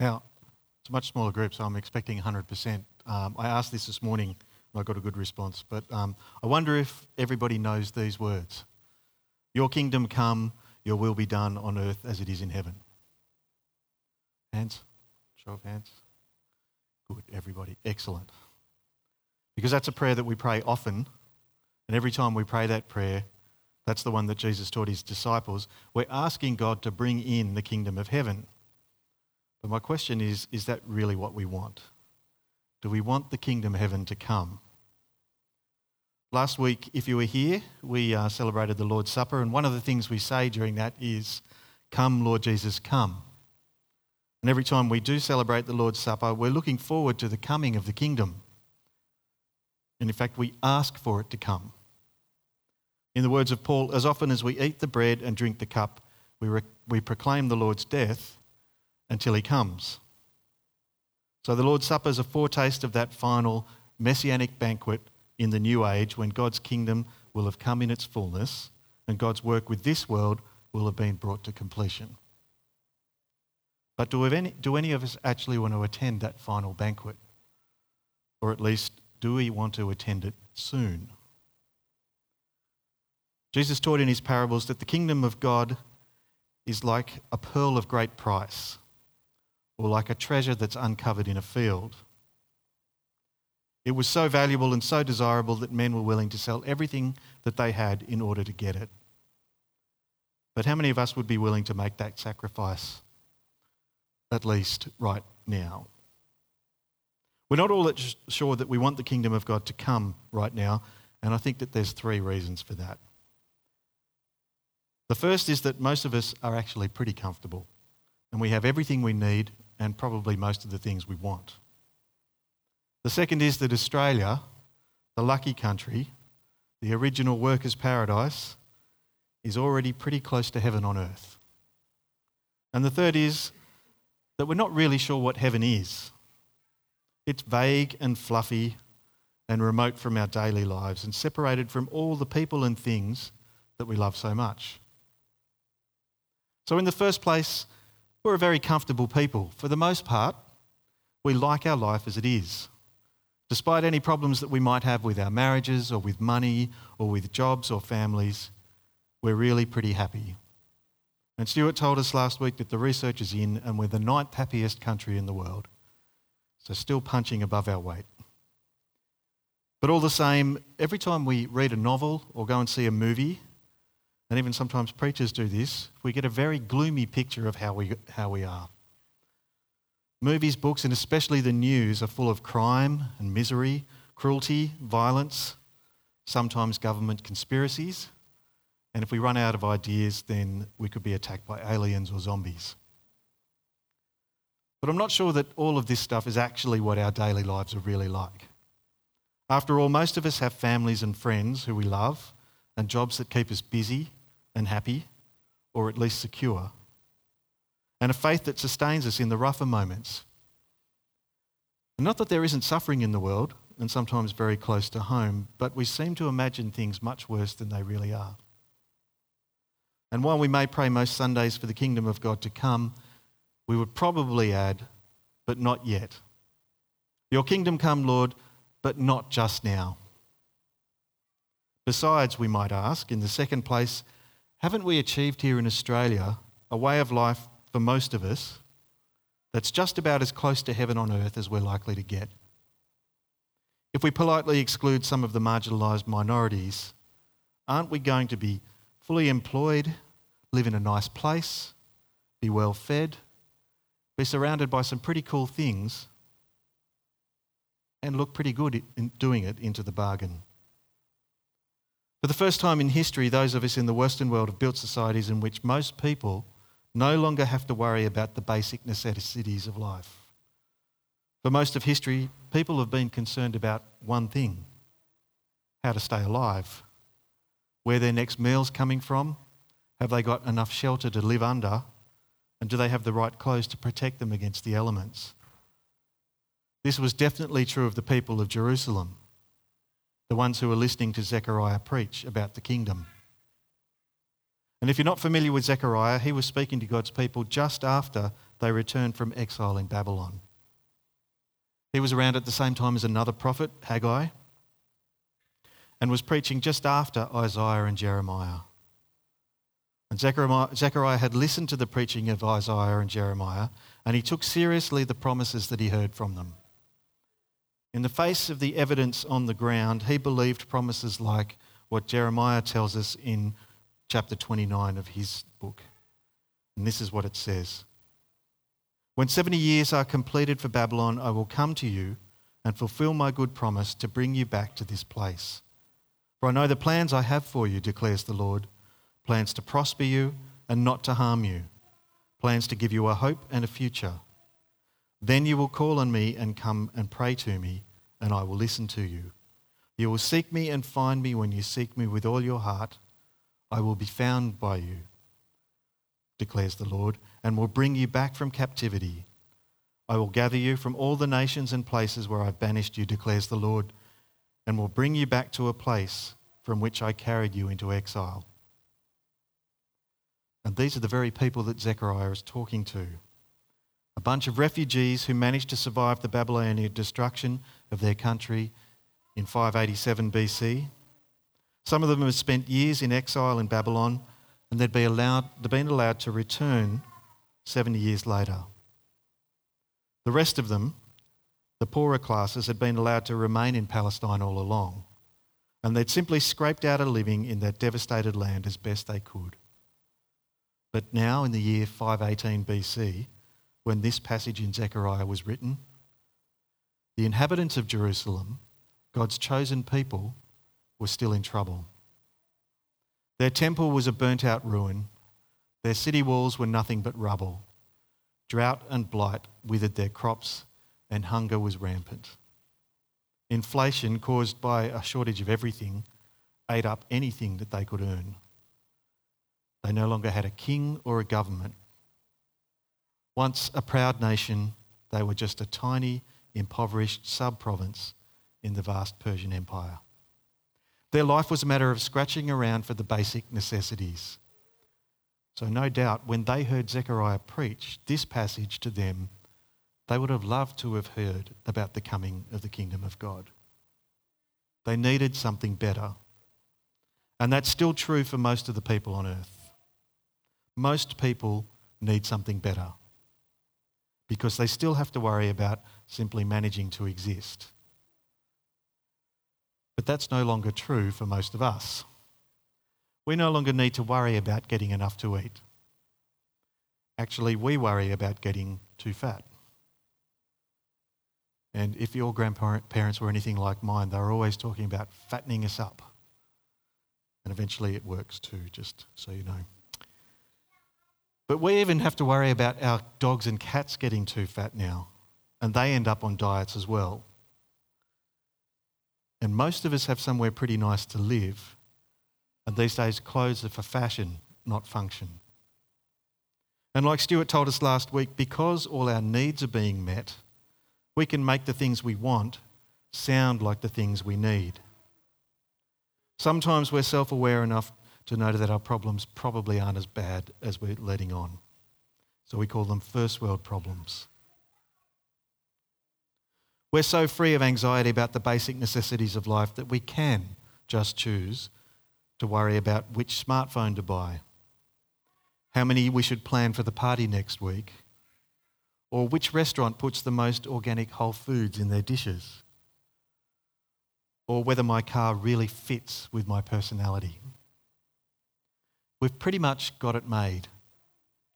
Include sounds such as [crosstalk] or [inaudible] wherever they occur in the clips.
Now, it's a much smaller group, so I'm expecting 100%. Um, I asked this this morning and I got a good response, but um, I wonder if everybody knows these words Your kingdom come, your will be done on earth as it is in heaven. Hands? Show of hands. Good, everybody. Excellent. Because that's a prayer that we pray often, and every time we pray that prayer, that's the one that Jesus taught his disciples. We're asking God to bring in the kingdom of heaven. But my question is is that really what we want? Do we want the kingdom of heaven to come? Last week, if you were here, we uh, celebrated the Lord's Supper, and one of the things we say during that is, Come, Lord Jesus, come. And every time we do celebrate the Lord's Supper, we're looking forward to the coming of the kingdom. And in fact, we ask for it to come. In the words of Paul, as often as we eat the bread and drink the cup, we, re- we proclaim the Lord's death until he comes. So the Lord's Supper is a foretaste of that final messianic banquet in the new age when God's kingdom will have come in its fullness and God's work with this world will have been brought to completion. But do any, do any of us actually want to attend that final banquet? Or at least, do we want to attend it soon? Jesus taught in his parables that the kingdom of God is like a pearl of great price or like a treasure that's uncovered in a field. It was so valuable and so desirable that men were willing to sell everything that they had in order to get it. But how many of us would be willing to make that sacrifice, at least right now? We're not all that sure that we want the kingdom of God to come right now, and I think that there's three reasons for that. The first is that most of us are actually pretty comfortable, and we have everything we need and probably most of the things we want. The second is that Australia, the lucky country, the original workers' paradise, is already pretty close to heaven on earth. And the third is that we're not really sure what heaven is. It's vague and fluffy and remote from our daily lives and separated from all the people and things that we love so much. So, in the first place, we're a very comfortable people. For the most part, we like our life as it is. Despite any problems that we might have with our marriages or with money or with jobs or families, we're really pretty happy. And Stuart told us last week that the research is in and we're the ninth happiest country in the world. So, still punching above our weight. But all the same, every time we read a novel or go and see a movie, and even sometimes preachers do this, we get a very gloomy picture of how we, how we are. Movies, books, and especially the news are full of crime and misery, cruelty, violence, sometimes government conspiracies. And if we run out of ideas, then we could be attacked by aliens or zombies. But I'm not sure that all of this stuff is actually what our daily lives are really like. After all, most of us have families and friends who we love and jobs that keep us busy and happy, or at least secure, and a faith that sustains us in the rougher moments. And not that there isn't suffering in the world, and sometimes very close to home, but we seem to imagine things much worse than they really are. And while we may pray most Sundays for the kingdom of God to come, we would probably add, but not yet. Your kingdom come, Lord, but not just now. Besides, we might ask, in the second place, haven't we achieved here in Australia a way of life for most of us that's just about as close to heaven on earth as we're likely to get? If we politely exclude some of the marginalised minorities, aren't we going to be fully employed, live in a nice place, be well fed, be surrounded by some pretty cool things, and look pretty good in doing it into the bargain? For the first time in history, those of us in the Western world have built societies in which most people no longer have to worry about the basic necessities of life. For most of history, people have been concerned about one thing how to stay alive. Where their next meal's coming from? Have they got enough shelter to live under? And do they have the right clothes to protect them against the elements? This was definitely true of the people of Jerusalem the ones who were listening to Zechariah preach about the kingdom. And if you're not familiar with Zechariah, he was speaking to God's people just after they returned from exile in Babylon. He was around at the same time as another prophet, Haggai, and was preaching just after Isaiah and Jeremiah. And Zechariah had listened to the preaching of Isaiah and Jeremiah, and he took seriously the promises that he heard from them. In the face of the evidence on the ground, he believed promises like what Jeremiah tells us in chapter 29 of his book. And this is what it says When 70 years are completed for Babylon, I will come to you and fulfill my good promise to bring you back to this place. For I know the plans I have for you, declares the Lord plans to prosper you and not to harm you, plans to give you a hope and a future. Then you will call on me and come and pray to me, and I will listen to you. You will seek me and find me when you seek me with all your heart. I will be found by you, declares the Lord, and will bring you back from captivity. I will gather you from all the nations and places where I've banished you, declares the Lord, and will bring you back to a place from which I carried you into exile. And these are the very people that Zechariah is talking to. A bunch of refugees who managed to survive the Babylonian destruction of their country in 587 BC. Some of them had spent years in exile in Babylon and they'd be allowed, they'd been allowed to return 70 years later. The rest of them, the poorer classes, had been allowed to remain in Palestine all along, and they'd simply scraped out a living in that devastated land as best they could. But now, in the year 518 BC, when this passage in Zechariah was written, the inhabitants of Jerusalem, God's chosen people, were still in trouble. Their temple was a burnt out ruin. Their city walls were nothing but rubble. Drought and blight withered their crops, and hunger was rampant. Inflation, caused by a shortage of everything, ate up anything that they could earn. They no longer had a king or a government. Once a proud nation, they were just a tiny, impoverished sub province in the vast Persian Empire. Their life was a matter of scratching around for the basic necessities. So, no doubt, when they heard Zechariah preach this passage to them, they would have loved to have heard about the coming of the kingdom of God. They needed something better. And that's still true for most of the people on earth. Most people need something better because they still have to worry about simply managing to exist. But that's no longer true for most of us. We no longer need to worry about getting enough to eat. Actually, we worry about getting too fat. And if your grandparents were anything like mine, they were always talking about fattening us up. And eventually it works too, just so you know. But we even have to worry about our dogs and cats getting too fat now, and they end up on diets as well. And most of us have somewhere pretty nice to live, and these days clothes are for fashion, not function. And like Stuart told us last week, because all our needs are being met, we can make the things we want sound like the things we need. Sometimes we're self aware enough to know that our problems probably aren't as bad as we're letting on. So we call them first world problems. We're so free of anxiety about the basic necessities of life that we can just choose to worry about which smartphone to buy, how many we should plan for the party next week, or which restaurant puts the most organic whole foods in their dishes, or whether my car really fits with my personality. We've pretty much got it made,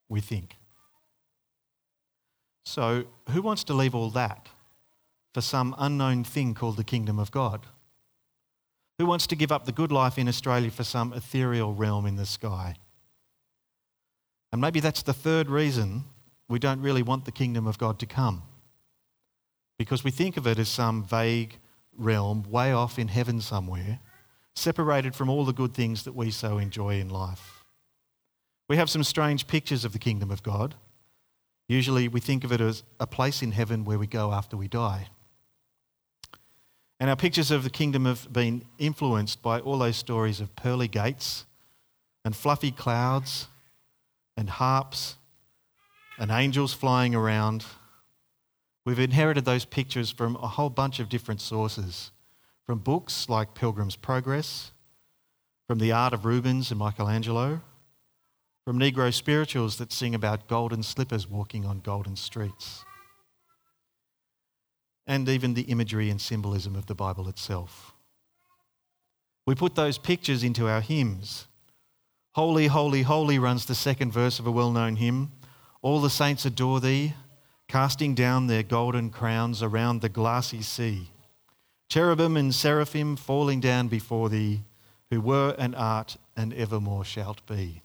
we think. So, who wants to leave all that for some unknown thing called the kingdom of God? Who wants to give up the good life in Australia for some ethereal realm in the sky? And maybe that's the third reason we don't really want the kingdom of God to come. Because we think of it as some vague realm way off in heaven somewhere, separated from all the good things that we so enjoy in life. We have some strange pictures of the kingdom of God. Usually we think of it as a place in heaven where we go after we die. And our pictures of the kingdom have been influenced by all those stories of pearly gates and fluffy clouds and harps and angels flying around. We've inherited those pictures from a whole bunch of different sources from books like Pilgrim's Progress, from the art of Rubens and Michelangelo, from Negro spirituals that sing about golden slippers walking on golden streets, and even the imagery and symbolism of the Bible itself. We put those pictures into our hymns. Holy, holy, holy runs the second verse of a well known hymn. All the saints adore thee, casting down their golden crowns around the glassy sea. Cherubim and seraphim falling down before thee, who were and art and evermore shalt be.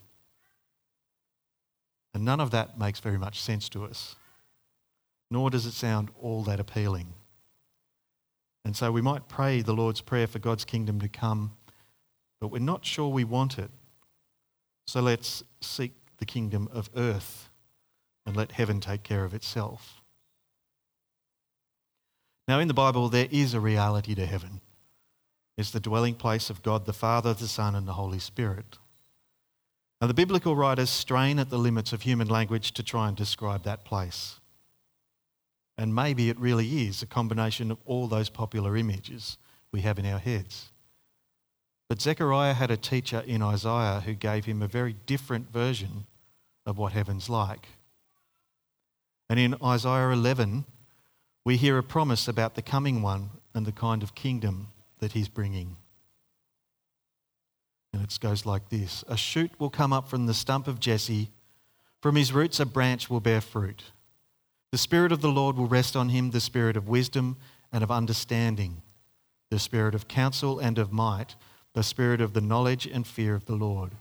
And none of that makes very much sense to us, nor does it sound all that appealing. And so we might pray the Lord's Prayer for God's kingdom to come, but we're not sure we want it. So let's seek the kingdom of earth and let heaven take care of itself. Now, in the Bible, there is a reality to heaven. It's the dwelling place of God the Father, the Son, and the Holy Spirit. Now, the biblical writers strain at the limits of human language to try and describe that place. And maybe it really is a combination of all those popular images we have in our heads. But Zechariah had a teacher in Isaiah who gave him a very different version of what heaven's like. And in Isaiah 11, we hear a promise about the coming one and the kind of kingdom that he's bringing. And it goes like this A shoot will come up from the stump of Jesse, from his roots a branch will bear fruit. The Spirit of the Lord will rest on him the Spirit of wisdom and of understanding, the Spirit of counsel and of might, the Spirit of the knowledge and fear of the Lord.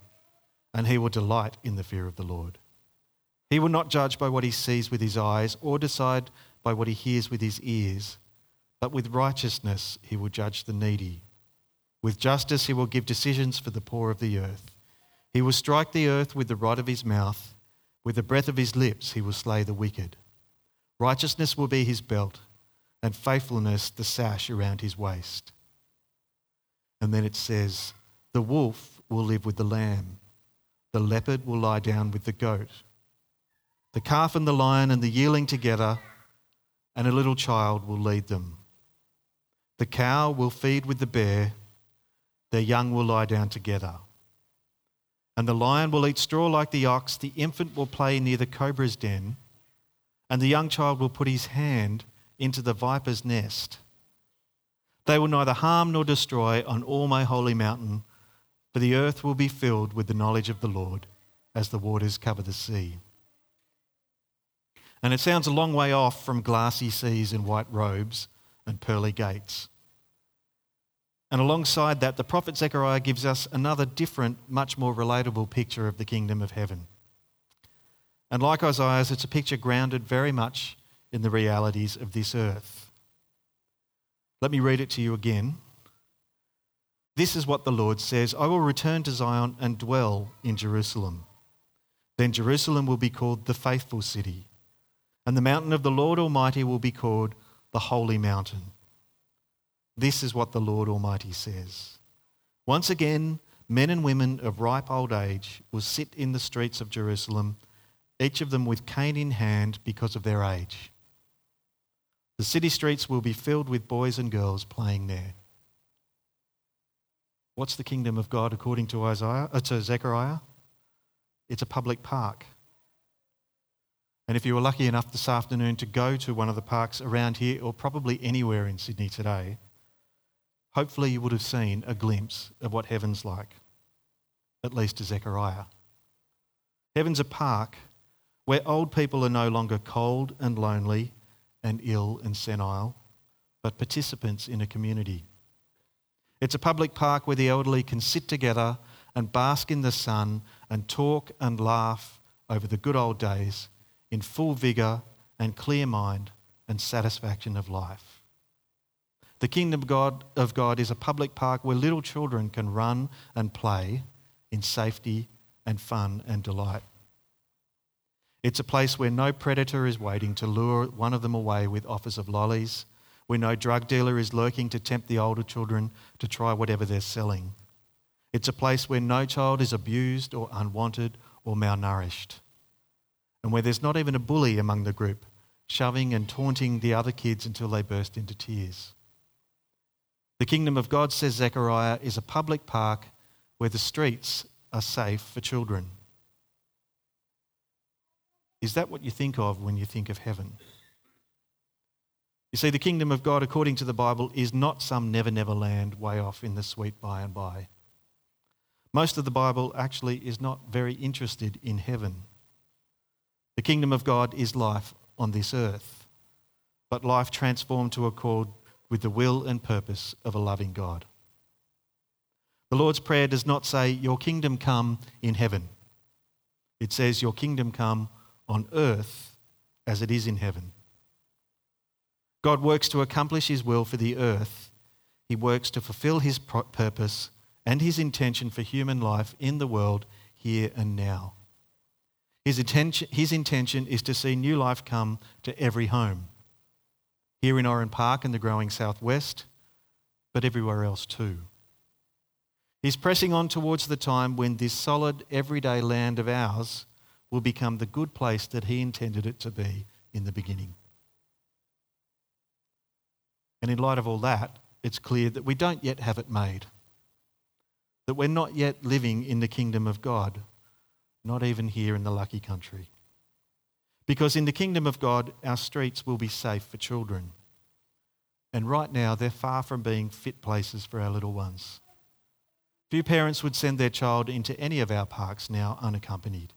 And he will delight in the fear of the Lord. He will not judge by what he sees with his eyes or decide by what he hears with his ears, but with righteousness he will judge the needy. With justice he will give decisions for the poor of the earth. He will strike the earth with the rod of his mouth. With the breath of his lips he will slay the wicked. Righteousness will be his belt, and faithfulness the sash around his waist. And then it says, The wolf will live with the lamb, the leopard will lie down with the goat. The calf and the lion and the yearling together and a little child will lead them. The cow will feed with the bear, their young will lie down together. And the lion will eat straw like the ox, the infant will play near the cobra's den, and the young child will put his hand into the viper's nest. They will neither harm nor destroy on all my holy mountain, for the earth will be filled with the knowledge of the Lord as the waters cover the sea. And it sounds a long way off from glassy seas and white robes and pearly gates. And alongside that, the prophet Zechariah gives us another different, much more relatable picture of the kingdom of heaven. And like Isaiah's, it's a picture grounded very much in the realities of this earth. Let me read it to you again. This is what the Lord says I will return to Zion and dwell in Jerusalem. Then Jerusalem will be called the faithful city and the mountain of the Lord Almighty will be called the Holy Mountain. This is what the Lord Almighty says. Once again, men and women of ripe old age will sit in the streets of Jerusalem, each of them with cane in hand because of their age. The city streets will be filled with boys and girls playing there. What's the kingdom of God according to Isaiah, uh, to Zechariah? It's a public park. And if you were lucky enough this afternoon to go to one of the parks around here, or probably anywhere in Sydney today, hopefully you would have seen a glimpse of what heaven's like, at least to Zechariah. Heaven's a park where old people are no longer cold and lonely and ill and senile, but participants in a community. It's a public park where the elderly can sit together and bask in the sun and talk and laugh over the good old days in full vigour and clear mind and satisfaction of life. The kingdom of God, of God is a public park where little children can run and play in safety and fun and delight. It's a place where no predator is waiting to lure one of them away with offers of lollies, where no drug dealer is lurking to tempt the older children to try whatever they're selling. It's a place where no child is abused or unwanted or malnourished and where there's not even a bully among the group, shoving and taunting the other kids until they burst into tears. The kingdom of God, says Zechariah, is a public park where the streets are safe for children. Is that what you think of when you think of heaven? You see, the kingdom of God, according to the Bible, is not some never, never land way off in the sweet by and by. Most of the Bible actually is not very interested in heaven. The kingdom of God is life on this earth, but life transformed to accord with the will and purpose of a loving God. The Lord's Prayer does not say, Your kingdom come in heaven. It says, Your kingdom come on earth as it is in heaven. God works to accomplish his will for the earth. He works to fulfill his purpose and his intention for human life in the world here and now. His intention, his intention is to see new life come to every home. Here in Oran Park and the growing southwest, but everywhere else too. He's pressing on towards the time when this solid, everyday land of ours will become the good place that he intended it to be in the beginning. And in light of all that, it's clear that we don't yet have it made. That we're not yet living in the kingdom of God, not even here in the lucky country. Because in the kingdom of God, our streets will be safe for children. And right now, they're far from being fit places for our little ones. Few parents would send their child into any of our parks now unaccompanied,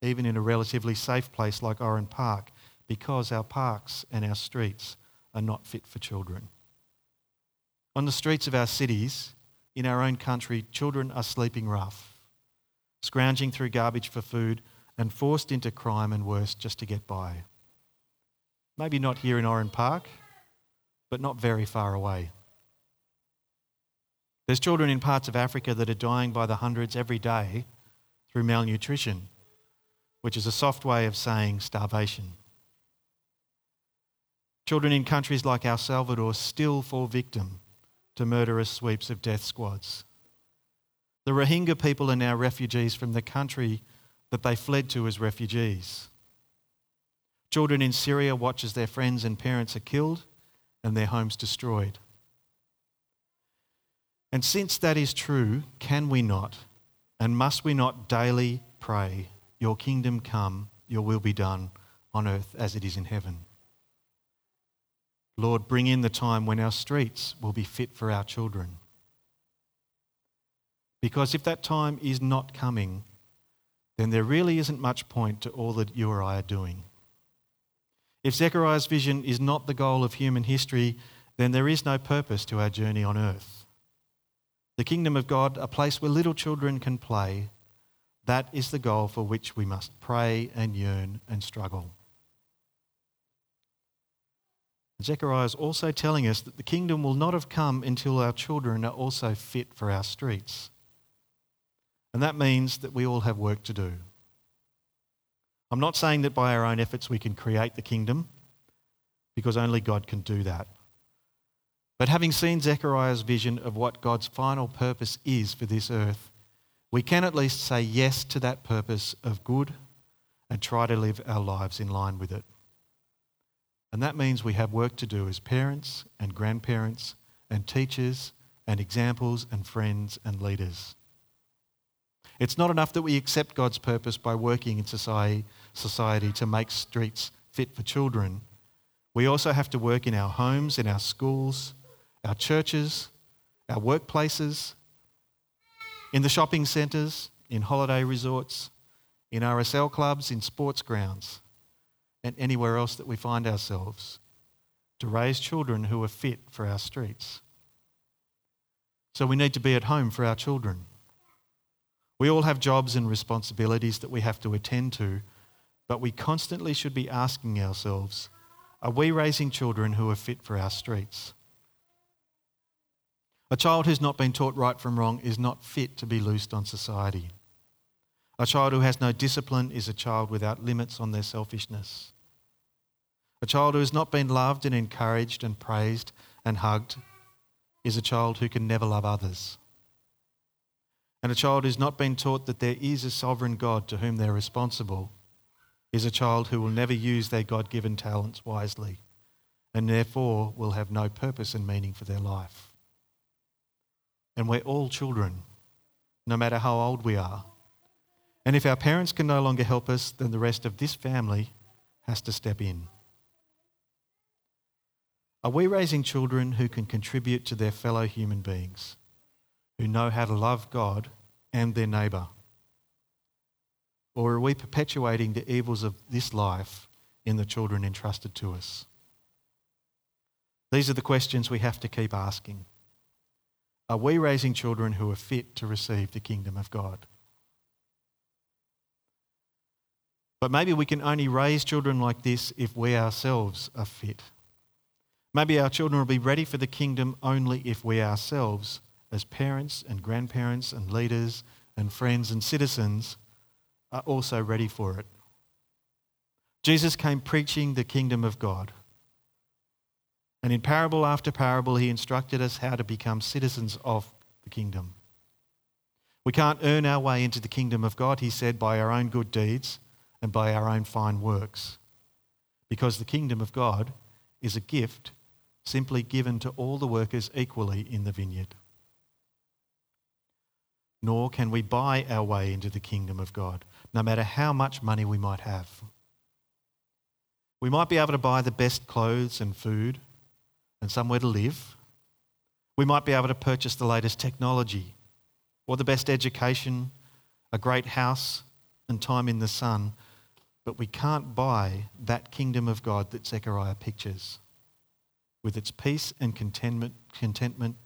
even in a relatively safe place like Oran Park, because our parks and our streets are not fit for children. On the streets of our cities, in our own country, children are sleeping rough, scrounging through garbage for food and forced into crime and worse just to get by. Maybe not here in Oran Park, but not very far away. There's children in parts of Africa that are dying by the hundreds every day through malnutrition, which is a soft way of saying starvation. Children in countries like El Salvador still fall victim to murderous sweeps of death squads. The Rohingya people are now refugees from the country that they fled to as refugees. Children in Syria watch as their friends and parents are killed and their homes destroyed. And since that is true, can we not and must we not daily pray, Your kingdom come, Your will be done on earth as it is in heaven? Lord, bring in the time when our streets will be fit for our children. Because if that time is not coming, then there really isn't much point to all that you or I are doing. If Zechariah's vision is not the goal of human history, then there is no purpose to our journey on earth. The kingdom of God, a place where little children can play, that is the goal for which we must pray and yearn and struggle. Zechariah is also telling us that the kingdom will not have come until our children are also fit for our streets. And that means that we all have work to do. I'm not saying that by our own efforts we can create the kingdom, because only God can do that. But having seen Zechariah's vision of what God's final purpose is for this earth, we can at least say yes to that purpose of good and try to live our lives in line with it. And that means we have work to do as parents and grandparents and teachers and examples and friends and leaders. It's not enough that we accept God's purpose by working in society, society to make streets fit for children. We also have to work in our homes, in our schools, our churches, our workplaces, in the shopping centres, in holiday resorts, in RSL clubs, in sports grounds and anywhere else that we find ourselves to raise children who are fit for our streets. So we need to be at home for our children. We all have jobs and responsibilities that we have to attend to, but we constantly should be asking ourselves are we raising children who are fit for our streets? A child who's not been taught right from wrong is not fit to be loosed on society. A child who has no discipline is a child without limits on their selfishness. A child who has not been loved and encouraged and praised and hugged is a child who can never love others. And a child who's not been taught that there is a sovereign God to whom they're responsible is a child who will never use their God given talents wisely and therefore will have no purpose and meaning for their life. And we're all children, no matter how old we are. And if our parents can no longer help us, then the rest of this family has to step in. Are we raising children who can contribute to their fellow human beings, who know how to love God and their neighbour? Or are we perpetuating the evils of this life in the children entrusted to us? These are the questions we have to keep asking. Are we raising children who are fit to receive the kingdom of God? But maybe we can only raise children like this if we ourselves are fit. Maybe our children will be ready for the kingdom only if we ourselves, as parents and grandparents and leaders and friends and citizens, are also ready for it. Jesus came preaching the kingdom of God. And in parable after parable, he instructed us how to become citizens of the kingdom. We can't earn our way into the kingdom of God, he said, by our own good deeds and by our own fine works. Because the kingdom of God is a gift simply given to all the workers equally in the vineyard. Nor can we buy our way into the kingdom of God no matter how much money we might have. We might be able to buy the best clothes and food and somewhere to live. We might be able to purchase the latest technology or the best education, a great house, and time in the sun, but we can't buy that kingdom of God that Zechariah pictures with its peace and contentment, contentment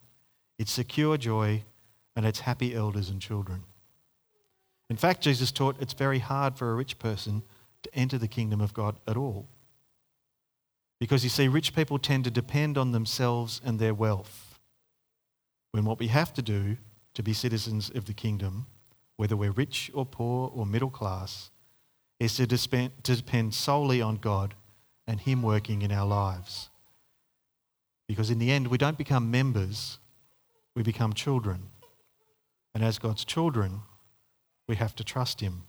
its secure joy, and its happy elders and children. In fact, Jesus taught it's very hard for a rich person to enter the kingdom of God at all. Because you see, rich people tend to depend on themselves and their wealth. When what we have to do to be citizens of the kingdom, whether we're rich or poor or middle class, is to depend solely on God and Him working in our lives. Because in the end, we don't become members, we become children. And as God's children, we have to trust him.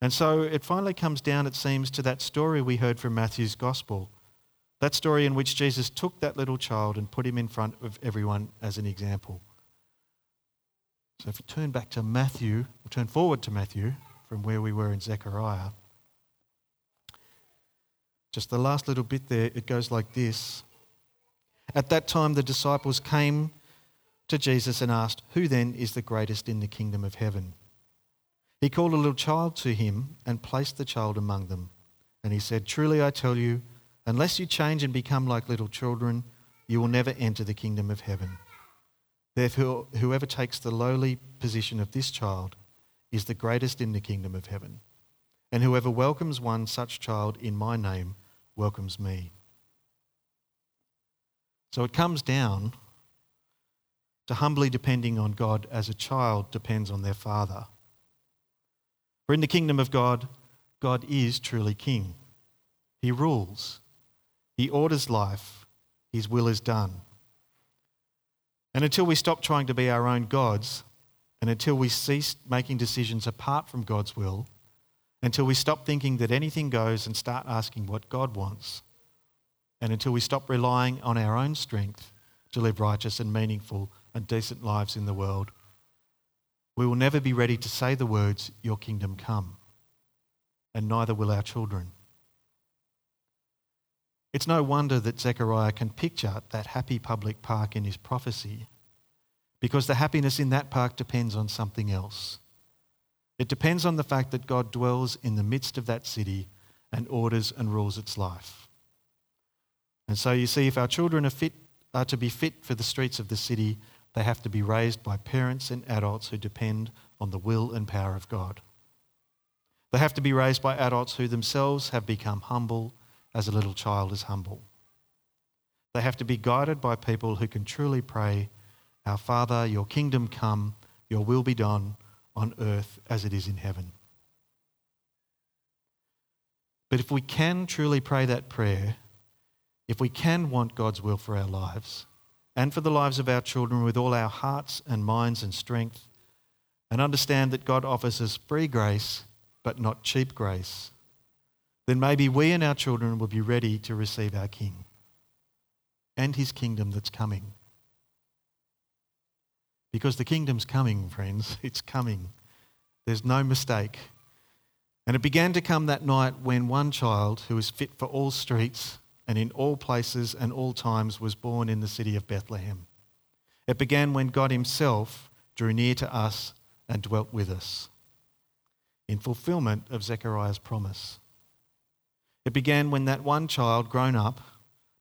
And so it finally comes down, it seems, to that story we heard from Matthew's gospel. That story in which Jesus took that little child and put him in front of everyone as an example. So if we turn back to Matthew, we'll turn forward to Matthew from where we were in Zechariah. Just the last little bit there, it goes like this. At that time, the disciples came to Jesus and asked, Who then is the greatest in the kingdom of heaven? He called a little child to him and placed the child among them. And he said, Truly I tell you, unless you change and become like little children, you will never enter the kingdom of heaven. Therefore, whoever takes the lowly position of this child is the greatest in the kingdom of heaven. And whoever welcomes one such child in my name welcomes me. So it comes down to humbly depending on God as a child depends on their father. For in the kingdom of God, God is truly king. He rules, He orders life, His will is done. And until we stop trying to be our own gods, and until we cease making decisions apart from God's will, until we stop thinking that anything goes and start asking what God wants, and until we stop relying on our own strength to live righteous and meaningful and decent lives in the world, we will never be ready to say the words, Your kingdom come, and neither will our children. It's no wonder that Zechariah can picture that happy public park in his prophecy, because the happiness in that park depends on something else. It depends on the fact that God dwells in the midst of that city and orders and rules its life. And so you see, if our children are fit are to be fit for the streets of the city, they have to be raised by parents and adults who depend on the will and power of God. They have to be raised by adults who themselves have become humble as a little child is humble. They have to be guided by people who can truly pray, Our Father, your kingdom come, your will be done on earth as it is in heaven. But if we can truly pray that prayer, if we can want God's will for our lives, and for the lives of our children with all our hearts and minds and strength, and understand that God offers us free grace, but not cheap grace, then maybe we and our children will be ready to receive our King and his kingdom that's coming. Because the kingdom's coming, friends. [laughs] It's coming. There's no mistake. And it began to come that night when one child who was fit for all streets and in all places and all times was born in the city of Bethlehem. It began when God Himself drew near to us and dwelt with us, in fulfillment of Zechariah's promise. It began when that one child, grown up,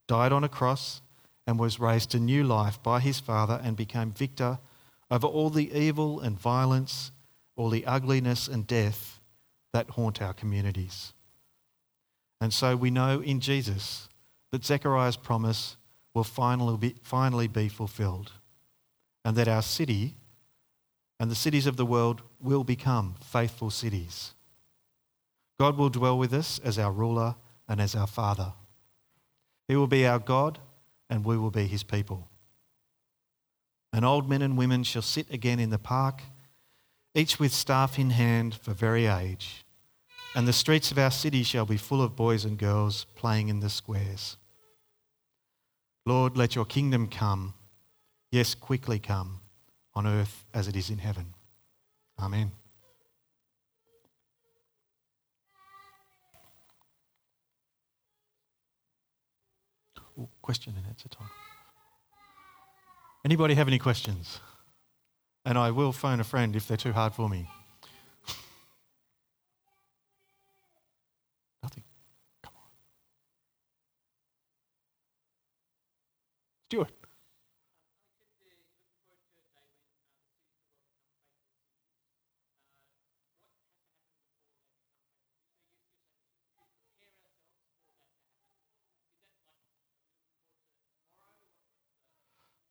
died on a cross and was raised to new life by his Father and became victor over all the evil and violence, all the ugliness and death that haunt our communities. And so we know in Jesus that Zechariah's promise will finally be, finally be fulfilled and that our city and the cities of the world will become faithful cities. God will dwell with us as our ruler and as our Father. He will be our God and we will be his people. And old men and women shall sit again in the park, each with staff in hand for very age. And the streets of our city shall be full of boys and girls playing in the squares. Lord, let your kingdom come, yes, quickly come, on earth as it is in heaven. Amen. Ooh, question and answer time. Anybody have any questions? And I will phone a friend if they're too hard for me. Nothing. Come on. Stuart.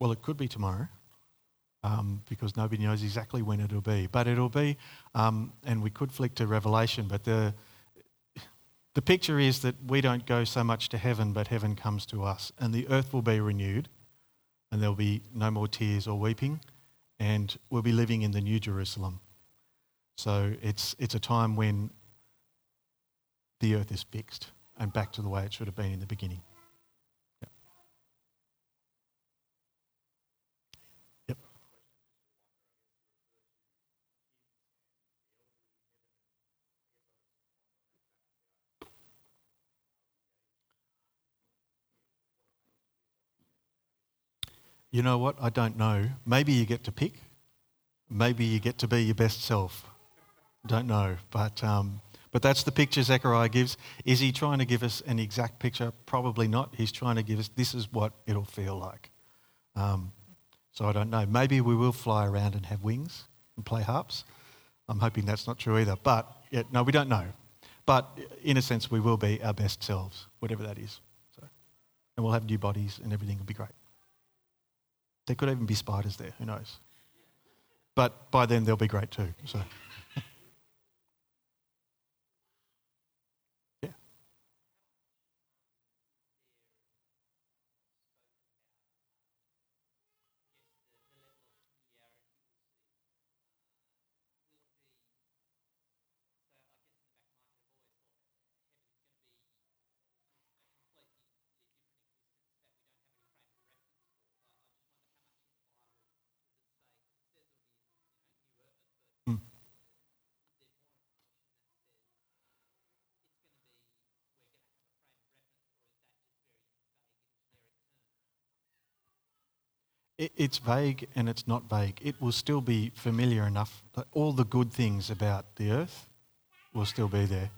Well, it could be tomorrow um, because nobody knows exactly when it'll be. But it'll be, um, and we could flick to Revelation, but the, the picture is that we don't go so much to heaven, but heaven comes to us. And the earth will be renewed, and there'll be no more tears or weeping, and we'll be living in the New Jerusalem. So it's, it's a time when the earth is fixed and back to the way it should have been in the beginning. You know what? I don't know. Maybe you get to pick. Maybe you get to be your best self. Don't know. But, um, but that's the picture Zechariah gives. Is he trying to give us an exact picture? Probably not. He's trying to give us this is what it'll feel like. Um, so I don't know. Maybe we will fly around and have wings and play harps. I'm hoping that's not true either. But yeah, no, we don't know. But in a sense, we will be our best selves, whatever that is. So, and we'll have new bodies and everything will be great. There could even be spiders there, who knows? But by then they'll be great too. So. It's vague and it's not vague. It will still be familiar enough all the good things about the earth will still be there.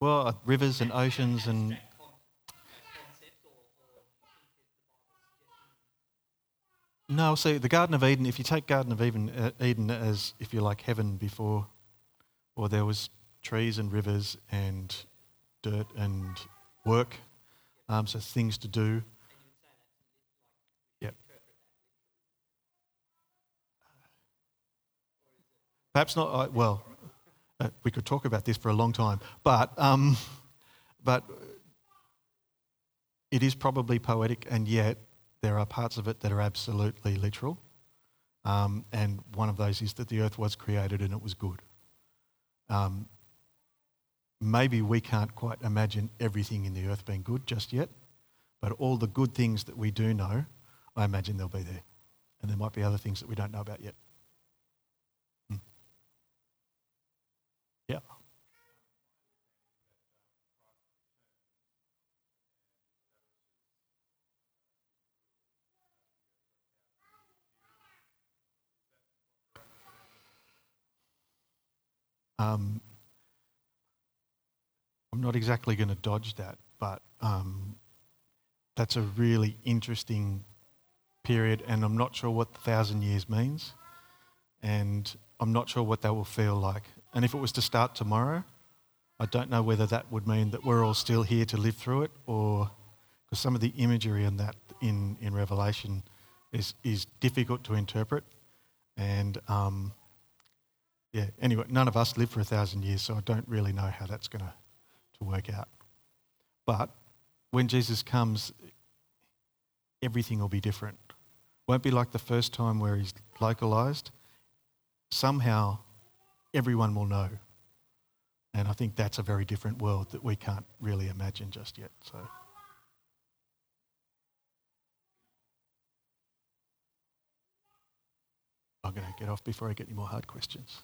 Well, uh, rivers and oceans and. No, see, the Garden of Eden, if you take Garden of Eden, uh, Eden as, if you like, heaven before, or there was trees and rivers and dirt and work, um, so things to do. Perhaps not, uh, well, uh, we could talk about this for a long time, but, um, but it is probably poetic, and yet there are parts of it that are absolutely literal. Um, and one of those is that the earth was created and it was good. Um, maybe we can't quite imagine everything in the earth being good just yet, but all the good things that we do know, I imagine they'll be there. And there might be other things that we don't know about yet. Hmm. Yeah. Um, I'm not exactly going to dodge that, but um, that's a really interesting period, and I'm not sure what the thousand years means, and I'm not sure what that will feel like. And if it was to start tomorrow, I don't know whether that would mean that we're all still here to live through it, or because some of the imagery in that in, in Revelation is is difficult to interpret, and um, yeah. Anyway, none of us live for a thousand years, so I don't really know how that's going to work out. But when Jesus comes, everything will be different. Won't be like the first time where he's localized. Somehow, everyone will know. And I think that's a very different world that we can't really imagine just yet. So. I'm going to get off before I get any more hard questions.